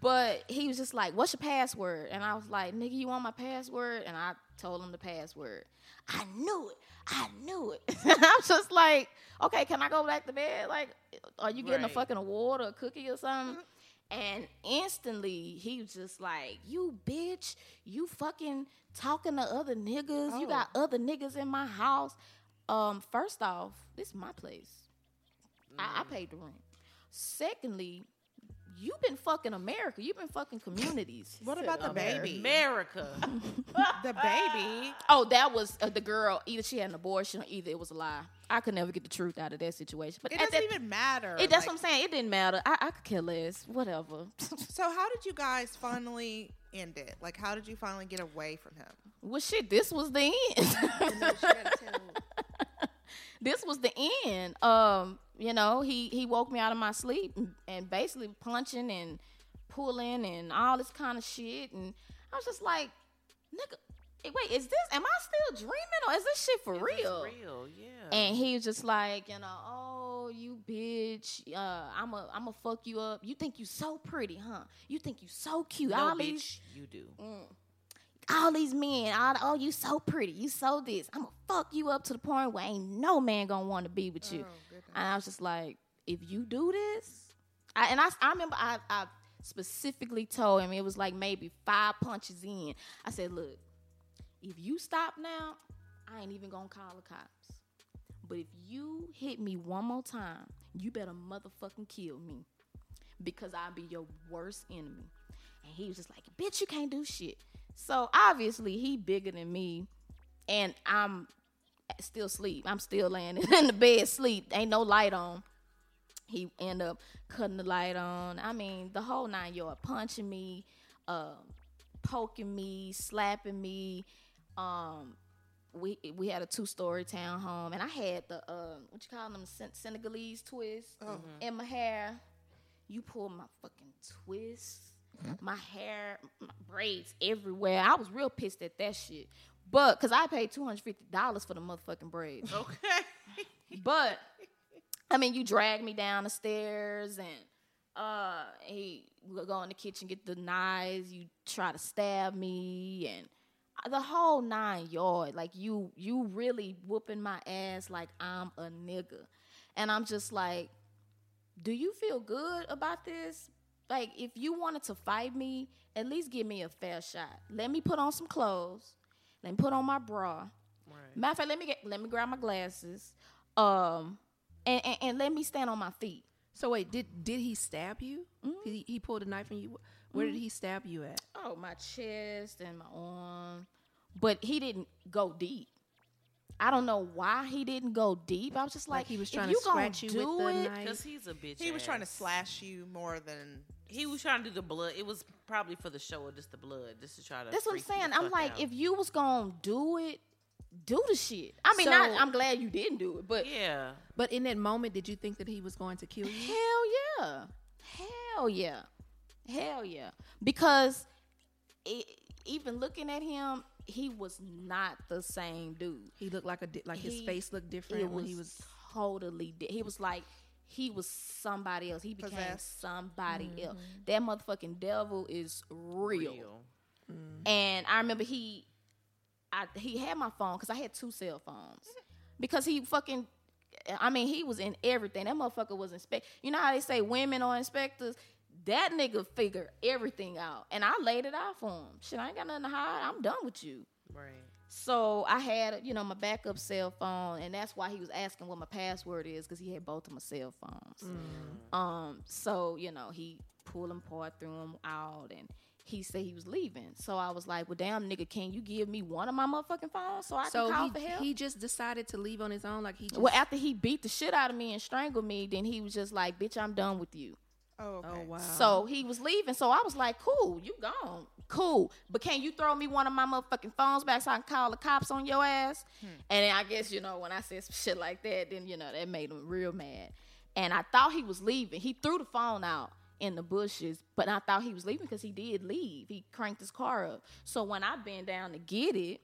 But he was just like, "What's your password?" And I was like, "Nigga, you want my password?" And I told him the password. I knew it. I knew it. I'm just like, "Okay, can I go back to bed? Like, are you getting Right. a fucking award or a cookie or something?" And instantly, he was just like, "You bitch! You fucking talking to other niggas. You Oh. got other niggas in my house." Um, first off, this is my place. I, I paid the rent. Secondly, you've been fucking America. You've been fucking communities. What about the baby? America. The baby. Oh, that was uh, the girl. Either she had an abortion, or either it was a lie. I could never get the truth out of that situation. But It doesn't that, even matter. It, that's like- what I'm saying. It didn't matter. I, I could care less. Whatever. So how did you guys finally end it? Like, how did you finally get away from him? well, shit. This was the end. this was the end. Um, you know, he he woke me out of my sleep and, and basically punching and pulling and all this kind of shit, and I was just like, nigga, wait, is this? Am I still dreaming or is this shit for real? real, yeah. And he was just like, you know, oh, you bitch, uh, I'm a, I'm a fuck you up. You think you so pretty, huh? You think you so cute. no, all bitch, these, you do. all these men, all, oh, you so pretty, you so this. I'm gonna fuck you up to the point where ain't no man gonna want to be with you. and I was just like, if you do this, I, and I, I remember I, I specifically told him it was like maybe five punches in. I said, look, if you stop now, I ain't even gonna call the cops. But if you hit me one more time, you better motherfucking kill me. Because I'll be your worst enemy. And he was just like, bitch, you can't do shit. So obviously he bigger than me. And I'm still asleep. I'm still laying in the bed sleep. Ain't no light on. He end up cutting the light on. I mean, the whole nine yard, punching me, um, poking me, slapping me. Um, we we had a two story townhome, and I had the uh, what you call them Sen- Senegalese twist in my hair. You pull my fucking twist, my hair, my braids everywhere. I was real pissed at that shit. But cause I paid two hundred fifty dollars for the motherfucking braids. Okay. But I mean, you drag me down the stairs and uh he go in the kitchen, get the knives, you try to stab me and the whole nine yard. Like you you really whooping my ass like I'm a nigga. And I'm just like, do you feel good about this? Like if you wanted to fight me, at least give me a fair shot. Let me put on some clothes. Let me put on my bra. Right. Matter of fact, let me get let me grab my glasses. Um and, and, and let me stand on my feet. So wait, did did he stab you? Mm-hmm. He, he pulled a knife on you. Where did mm-hmm. he stab you at? Oh, my chest and my arm. But he didn't go deep. I don't know why he didn't go deep. I was just like, Like he was if trying you to gonna scratch you with do the it, knife. Because he's a bitch. He was trying to ass. slash you more than. He was trying to do the blood. It was probably for the show or just the blood, just to try to. That's what I'm freak you saying. the I'm fuck like, out. if you was gonna do it, do the shit. I mean, So- not, I'm glad you didn't do it, but yeah, But in that moment, did you think that he was going to kill you? Hell yeah. Hell yeah. Hell yeah. Because it, even looking at him, he was not the same dude. He looked like a di- like his He- face looked different when he was. totally di- he was like he was somebody else. He became Possessed. somebody Mm-hmm. else. That motherfucking devil is real. real. And I remember he, I he had my phone because I had two cell phones because he fucking. I mean, he was in everything. That motherfucker was inspect. You know how they say women are inspectors. That nigga figured everything out, and I laid it out for him. Shit, I ain't got nothing to hide. I'm done with you. Right. So I had, you know, my backup cell phone, and that's why he was asking what my password is because he had both of my cell phones. Um, so you know, he pulled them apart, threw them out, and he said he was leaving. So I was like, "Well, damn, nigga, can you give me one of my motherfucking phones so I So can call he for help?" he just decided to leave on his own. Like he just. well, after he beat the shit out of me and strangled me, then he was just like, "Bitch, I'm done with you." Oh, oh, okay. Oh wow. So he was leaving. So I was like, cool, you gone. Cool. But can you throw me one of my motherfucking phones back so I can call the cops on your ass? Hmm. And then I guess, you know, when I said some shit like that, then, you know, that made him real mad. And I thought he was leaving. He threw the phone out in the bushes, but I thought he was leaving because he did leave. He cranked his car up. So when I bent down to get it,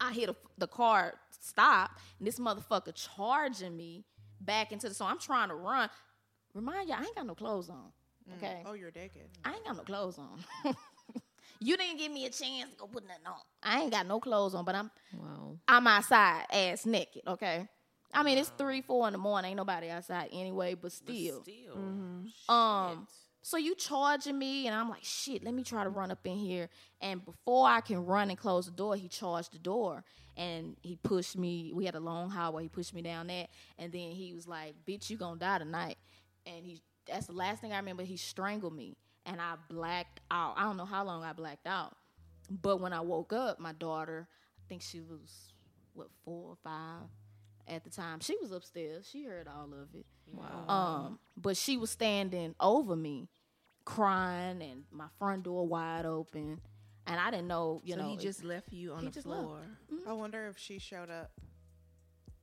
I hit the, the car stop, and this motherfucker charging me back into the. So I'm trying to run. Remind you, I ain't got no clothes on. Okay, Oh, you're naked. I ain't got no clothes on. you didn't give me a chance to go put nothing on. I ain't got no clothes on, but I'm Wow. I'm outside, ass naked. Okay. I mean, it's three, four in the morning. Ain't nobody outside anyway, but But still. still. Um, so you charging me, and I'm like, shit, let me try to run up in here. And before I can run and close the door, he charged the door and he pushed me. We had a long hallway. He pushed me down that, and then he was like, "Bitch, you gonna die tonight." And he that's the last thing I remember. He strangled me, and I blacked out. I don't know how long I blacked out, but when I woke up, my daughter, I think she was what four or five at the time. She was upstairs. She heard all of it. Wow. Um, but she was standing over me, crying, and my front door wide open, and I didn't know. You so know, he just left you on the just left. floor I wonder if she showed up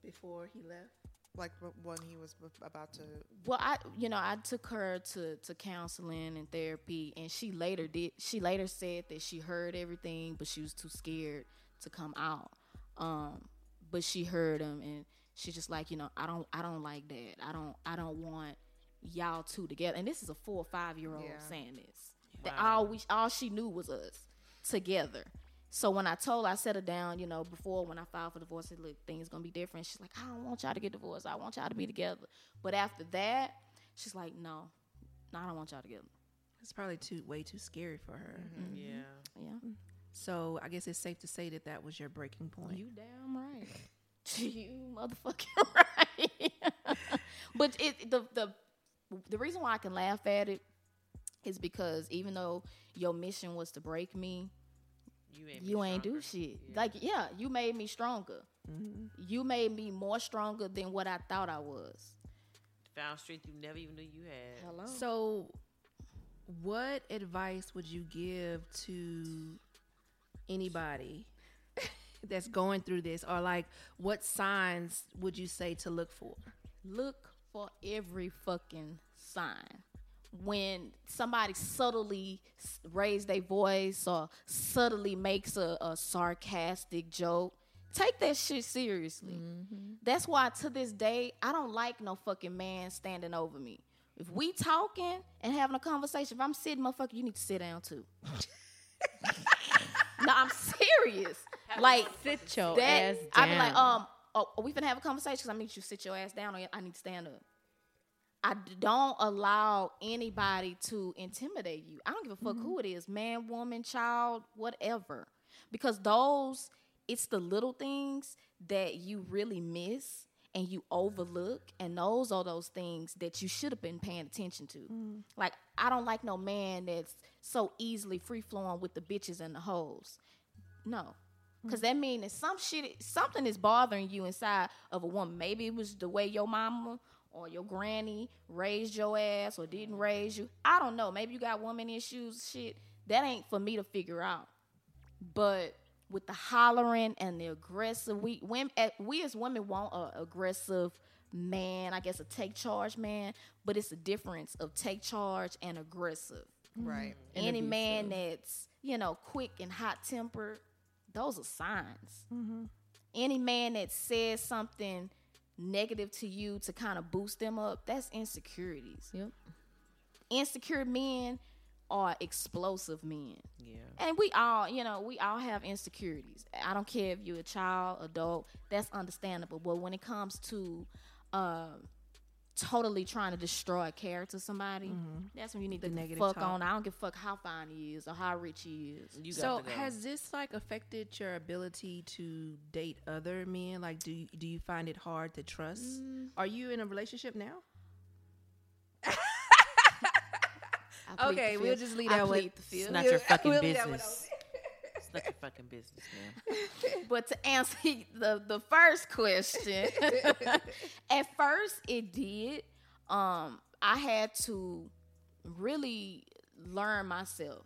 before he left. Like when he was about to. well, I you know I took her to to counseling and therapy, and she later did. She later said that she heard everything, but she was too scared to come out. Um, but she heard him, and she's just like, you know, I don't, I don't like that. I don't, I don't want y'all two together. And this is a four or five year old Yeah. saying this. That all we, all she knew was us together. So when I told her, I set her down, you know, before when I filed for divorce, I said, look, things gonna be different. She's like, I don't want y'all to get divorced. I want y'all to be together. But after that, she's like, no, no, I don't want y'all together. It's probably too way too scary for her. Mm-hmm. Mm-hmm. Yeah. Yeah. So I guess it's safe to say that that was your breaking point. You damn right. you motherfucking right. but it the the the reason why I can laugh at it is because even though your mission was to break me, You ain't, you ain't do shit. Yeah. Like yeah, you made me stronger. Mm-hmm. You made me more stronger than what I thought I was. found strength you never even knew you had. Hello. So, what advice would you give to anybody that's going through this, or like, what signs would you say to look for? look for every fucking sign. When somebody subtly s- raise their voice or subtly makes a, a sarcastic joke, take that shit seriously. That's why to this day I don't like no fucking man standing over me. If we talking and having a conversation, if I'm sitting, motherfucker, you need to sit down too. no, I'm serious. Like Sit your that, ass I down. be like, um, oh, are we finna have a conversation? Cause I need you to sit your ass down, or I need to stand up. I don't allow anybody to intimidate you. I don't give a fuck who mm-hmm. it is, man, woman, child, whatever, because those it's the little things that you really miss and you overlook, and those are those things that you should have been paying attention to. Mm. Like I don't like no man that's so easily free flowing with the bitches and the hoes. No. Mm. Cause that means that some shit, something is bothering you inside of a woman. Maybe it was the way your mama or your granny raised your ass or didn't raise you. I don't know. Maybe you got woman issues. Shit, that ain't for me to figure out. But with the hollering and the aggressive, we women, eh, we as women want a aggressive man. I guess a take charge man. But it's a difference of take charge and aggressive Right. any man that's you know quick and hot tempered those are signs any man that says something negative to you to kind of boost them up that's insecurities Yep. insecure men are explosive men Yeah. and we all you know we all have insecurities i don't care if you're a child adult that's understandable but when it comes to um totally trying to destroy a character somebody mm-hmm. that's when you need The to negative fuck talk. on i don't give a fuck how fine he is or how rich he is You got So has this like affected your ability to date other men? Like, do you, do you find it hard to trust? Mm. Are you in a relationship now? Okay, we'll just leave I that one. the fifth. it's not your fucking We'll leave that one business. It's not your fucking business, man. But to answer the the first question, at first it did. Um, I had to really learn myself.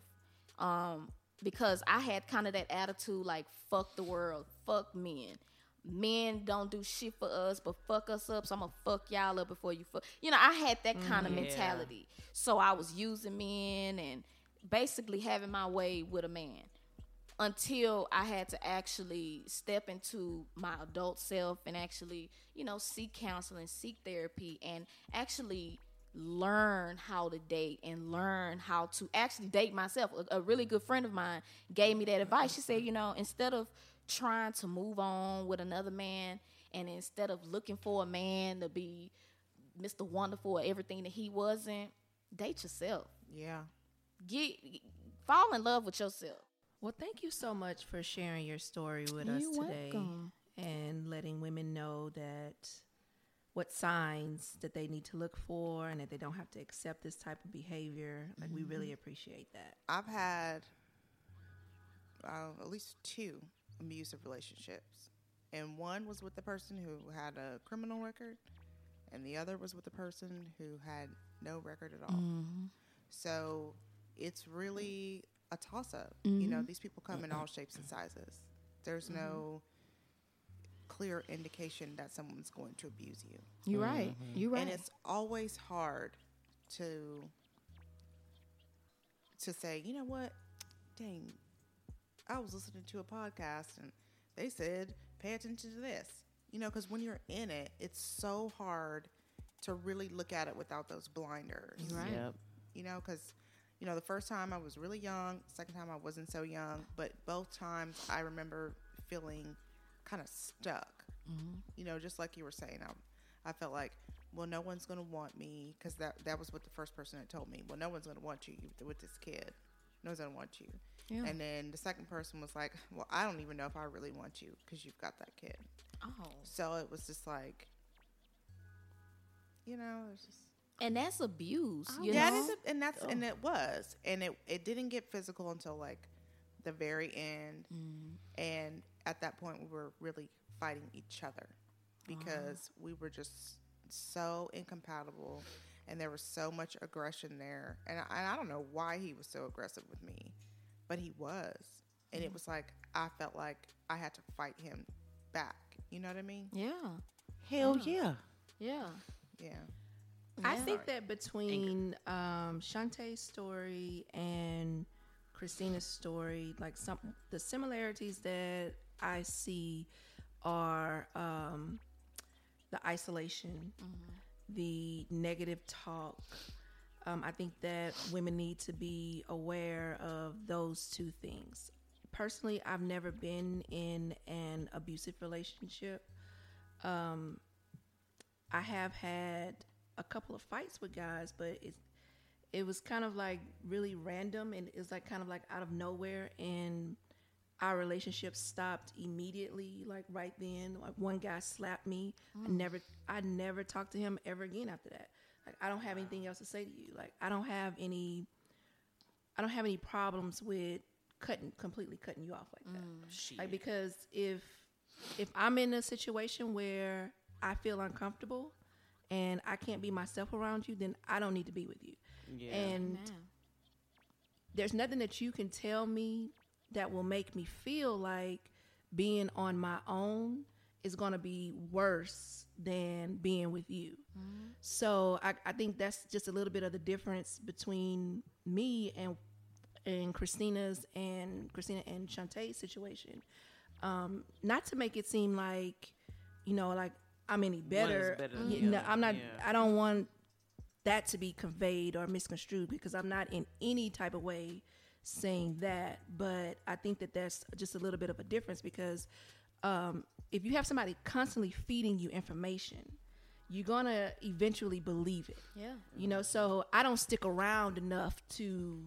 Um, because I had kind of that attitude like fuck the world, fuck men. Men don't do shit for us, but fuck us up. So I'm gonna fuck y'all up before you fuck. You know, I had that kind of Yeah. mentality. So I was using men and basically having my way with a man until I had to actually step into my adult self and actually, you know, seek counseling, seek therapy, and actually learn how to date and learn how to actually date myself. A, a really good friend of mine gave me that advice. She said, you know, instead of trying to move on with another man and instead of looking for a man to be Mr. Wonderful or everything that he wasn't, date yourself. Yeah. Get fall in love with yourself. Well, thank you so much for sharing your story with us You're today welcome. and letting women know that what signs that they need to look for and that they don't have to accept this type of behavior. Like we really appreciate that. I've had uh, at least two abusive relationships, and one was with the person who had a criminal record, and the other was with the person who had no record at all. So it's really a toss up. You know, mm-hmm. these people come in all shapes and sizes. There's mm-hmm. no clear indication that someone's going to abuse you. You're right. Mm-hmm. You're right. And it's always hard to to say, you know what? Dang, I was listening to a podcast and they said pay attention to this. You know, because when you're in it, it's so hard to really look at it without those blinders. Right. Yep. You know, because you know the first time I was really young, second time I wasn't so young, but both times I remember feeling kind of stuck. Mm-hmm. You know, just like you were saying, I, I felt like, well, no one's gonna want me because that that was what the first person had told me. Well, no one's gonna want you with this kid. No one's gonna want you. Yeah. And then the second person was like, well, I don't even know if I really want you because you've got that kid. oh. So it was just like, you know, it's just And that's abuse. You yeah, know? is a- and that's and it was, and it it didn't get physical until like the very end, mm. and at that point we were really fighting each other uh-huh. because we were just so incompatible, and there was so much aggression there, and I, and I don't know why he was so aggressive with me, but he was, and it mm. was like I felt like I had to fight him back. You know what I mean? yeah. Hell yeah. Yeah. Yeah. I think that between um, Shantae's story and Christina's story, like some the similarities that I see are um, the isolation, the negative talk. Um, I think that women need to be aware of those two things. Personally, I've never been in an abusive relationship. Um, I have had a couple of fights with guys, but it it was kind of like really random and it was like kind of like out of nowhere and our relationship stopped immediately like right then. Like one guy slapped me. I mm. never i never talked to him ever again after that. Like i don't have anything else to say to you. Like i don't have any i don't have any problems with cutting completely cutting you off like that. Mm, shit. like because if if i'm in a situation where i feel uncomfortable and i can't be myself around you then i don't need to be with you yeah. and there's nothing that you can tell me that will make me feel like being on my own is going to be worse than being with you. So I, I think that's just a little bit of the difference between me and and Christina's and Christina and Shantae's situation. Um, not to make it seem like, you know, like I'm any better. better than Y- no, I'm not. yeah. I don't want that to be conveyed or misconstrued because I'm not in any type of way saying that. But I think that that's just a little bit of a difference because um, if you have somebody constantly feeding you information, you're gonna eventually believe it. Yeah. You know, so I don't stick around enough to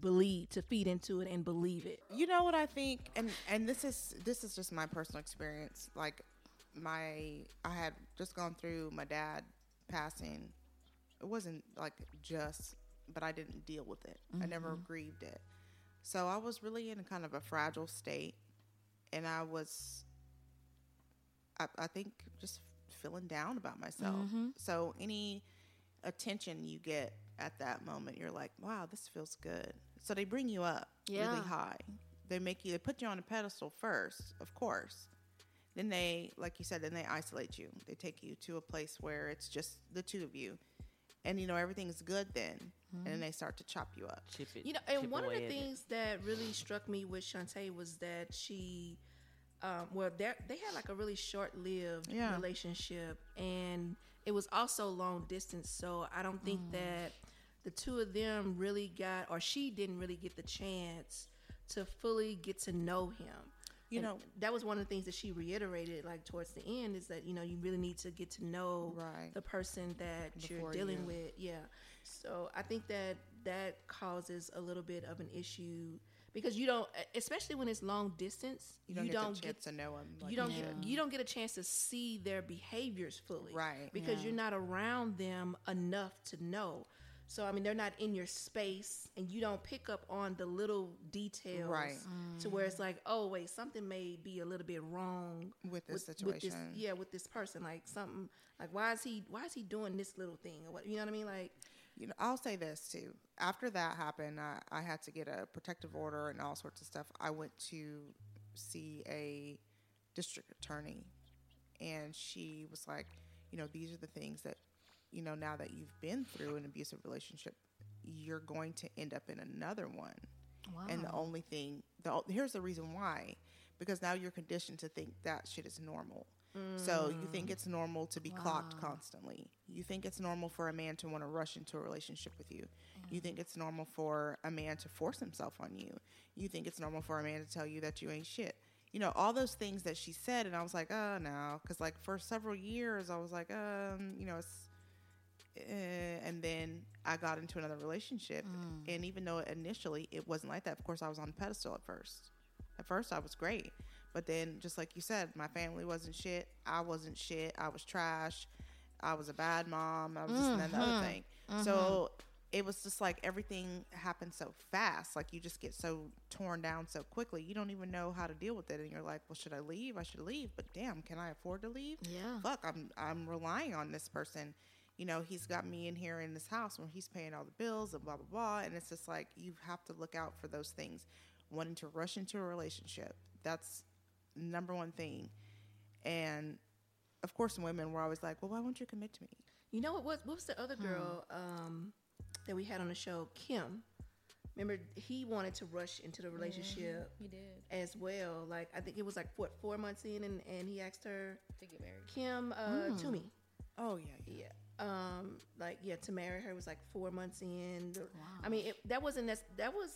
believe to feed into it and believe it. You know what I think, and and this is this is just my personal experience. Like my, I had just gone through my dad passing. It wasn't like just, but I didn't deal with it. I never mm-hmm. grieved it. So I was really in a kind of a fragile state, and I was, I, I think, just feeling down about myself. Mm-hmm. So any attention you get at that moment, you're like, wow, this feels good. So they bring you up really high. They make you, they put you on a pedestal first, of course. Then they, like you said, then they isolate you. They take you to a place where it's just the two of you. And, you know, everything's good then. And then they start to chop you up. Chip it, You know, and one of the at it. things that really struck me with Shantae was that she, um, well, they they had like a really short-lived Yeah. relationship, and it was also long distance. So I don't think that the two of them really got, or she didn't really get the chance to fully get to know him. You And know- that was one of the things that she reiterated, like towards the end, is that you know you really need to get to know Right. the person that Before you're dealing you- with. Yeah. So I think that that causes a little bit of an issue because you don't, especially when it's long distance, You don't get the chance to know 'em like you don't you get you don't get a chance to see their behaviors fully, Right. Because you're not around them enough to know. So I mean, they're not in your space, and you don't pick up on the little details, Right. To where it's like, oh wait, something may be a little bit wrong With this this, situation. yeah, with this person, like something, like why is he why is he doing this little thing or what? You know what I mean? Like, You know, I'll say this too. After that happened, I, I had to get a protective order and all sorts of stuff. I went to see a district attorney, and she was like, you know, these are the things that, you know, now that you've been through an abusive relationship, you're going to end up in another one. And the only thing, the here's the reason why, because now you're conditioned to think that shit is normal. So you think it's normal to be clocked constantly. You think it's normal for a man to want to rush into a relationship with you. You think it's normal for a man to force himself on you. You think it's normal for a man to tell you that you ain't shit. You know, all those things that she said, and I was like, oh, no. Because, like, for several years, I was like, um, you know, it's Eh, and then I got into another relationship. Mm. And even though initially it wasn't like that, of course, I was on the pedestal at first. At first, I was great. But then, just like you said, my family wasn't shit. I wasn't shit. I was trash. I was a bad mom. I was this and that and the other mm-hmm. thing. So mm-hmm. it was just like everything happened so fast. Like you just get so torn down so quickly. You don't even know how to deal with it. And you're like, well, should I leave? I should leave. But damn, can I afford to leave? Yeah. Fuck, I'm I'm relying on this person. You know, he's got me in here in this house when he's paying all the bills and blah blah blah. And it's just like you have to look out for those things. Wanting to rush into a relationship. That's number one thing. And of course, women were always like, well, why won't you commit to me? you know what? What, what was the other girl um, that we had on the show? Kim. Remember, he wanted to rush into the relationship He did as well. Like I think it was like what four months in, and, and he asked her, to get married. Kim uh, Toomey. Oh yeah, yeah. Yeah. Um, like yeah, to marry her was like four months in. I mean, it, that wasn't that. That was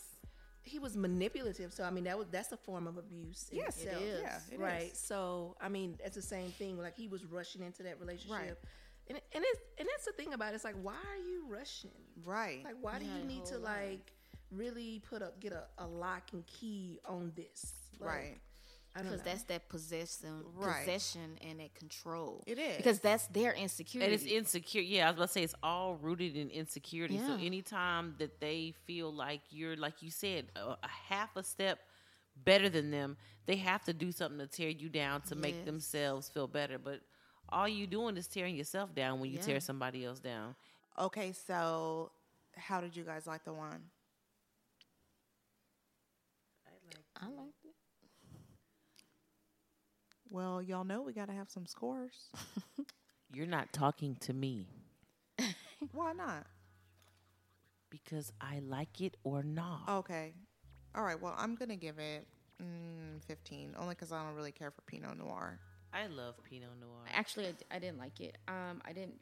he was manipulative. So I mean, that was that's a form of abuse. in Yes, itself. is. Yeah, it right. is. So I mean, it's the same thing. Like he was rushing into that relationship. Right. And, and it's and that's the thing about it. It's like why are you rushing? Right. Like why do Yeah, you need to like really put up get a, a lock and key on this? Like, Right. I don't know. Because that's that possession, Right. possession and that control. It is. because that's their insecurity. And it's insecure. Yeah, I was about to say it's all rooted in insecurity. So anytime that they feel like you're, like you said, a, a half a step better than them, they have to do something to tear you down to make themselves feel better. But all you doing is tearing yourself down when you Yeah. tear somebody else down. Okay, so how did you guys like the wine? I liked it. Well, y'all know we got to have some scores. You're not talking to me Why not? because I like it or not. Okay. All right. Well, I'm gonna give it mm, 15, only because I don't really care for Pinot Noir. I love Pinot Noir. Actually, I, d- I didn't like it. Um, I didn't.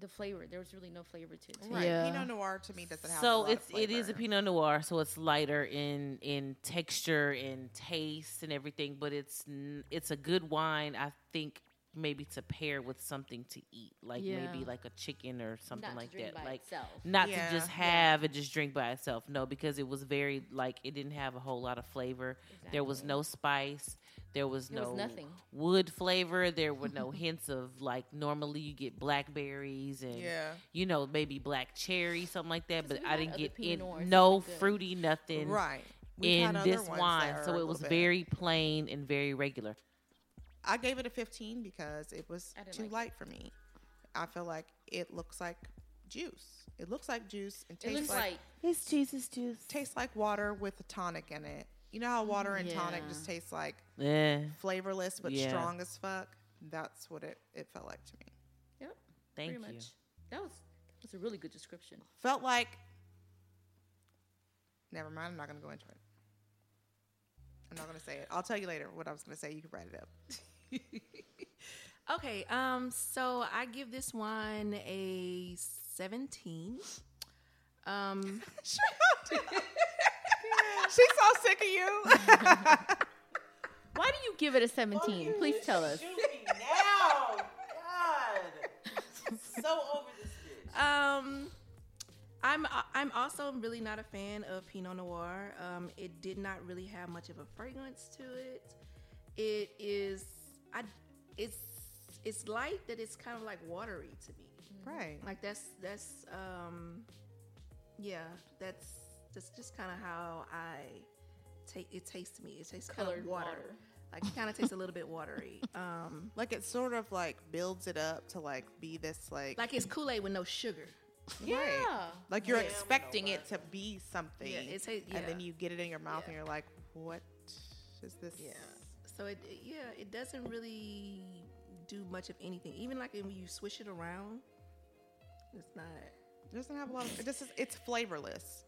The flavor, there was really no flavor to it. Right. Yeah. Pinot Noir to me doesn't have. a so lot it's of it is a pinot noir so it's lighter in in texture and taste and everything but it's n- it's a good wine i think maybe to pair with something to eat like maybe like a chicken or something Not to like drink that by like itself. not Yeah. to just have and just drink by itself no because it was very like it didn't have a whole lot of flavor there was no spice there was There no was nothing. wood flavor there were no hints of like normally you get blackberries and Yeah. you know maybe black cherry something like that but i didn't get in no that were good. fruity nothing Right. We've in this wine so it was very plain and very regular I gave it a 15 because it was too like it. light for me. I feel like it looks like juice. It looks like juice and It tastes looks like, like It's Jesus juice. tastes like water with a tonic in it. You know how water and tonic just tastes like Yeah. flavorless but Yeah. strong as fuck? That's what it, it felt like to me. yep, Thank pretty you. much. That was that's a really good description. Felt like never mind, I'm not gonna go into it. I'm not gonna say it. I'll tell you later what I was gonna say. You can write it up. Okay, um, so I give this one a 17. Um, She's so sick of you. Why do you give it a 17? Please tell us. now. God. so over this bitch. um, I'm I'm also really not a fan of Pinot Noir. Um, it did not really have much of a fragrance to it. It light that it's kind of like watery to me. right. Like that's that's um yeah, that's that's just kind of how I take it tastes to me. It tastes kind Colored of water. water. Like it kind of tastes a little bit watery. Um Like it sort of like builds it up to like be this like like it's Kool-Aid with no sugar. Right. Like you're expecting it to be something. Yeah, it ta- And then you get it in your mouth and you're like, what is this? Yeah. So it it- yeah, it doesn't really do much of anything. Even like when you swish it around, it's not It doesn't have a lot of, this is, it's flavorless.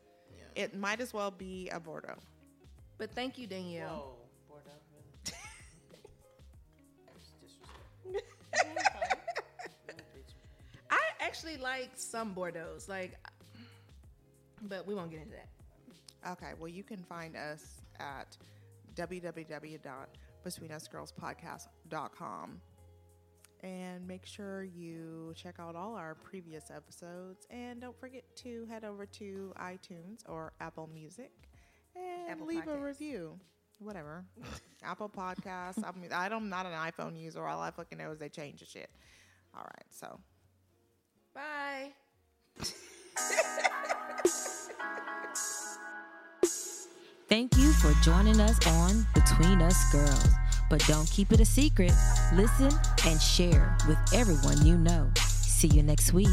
It might as well be a Bordeaux. But thank you, Danielle. Whoa. Bordeaux, really? I actually like some Bordeaux's, like but we won't get into that. Okay, well, you can find us at www.betweenusgirlspodcast.com and make sure you check out all our previous episodes and don't forget to head over to iTunes or Apple Music and Apple leave a review. Whatever. Apple Podcasts. I mean, I'm not an iPhone user. All I fucking know is they change the shit. All right, so Bye. Thank you for joining us on Between Us Girls. But don't keep it a secret. Listen and share with everyone you know. See you next week.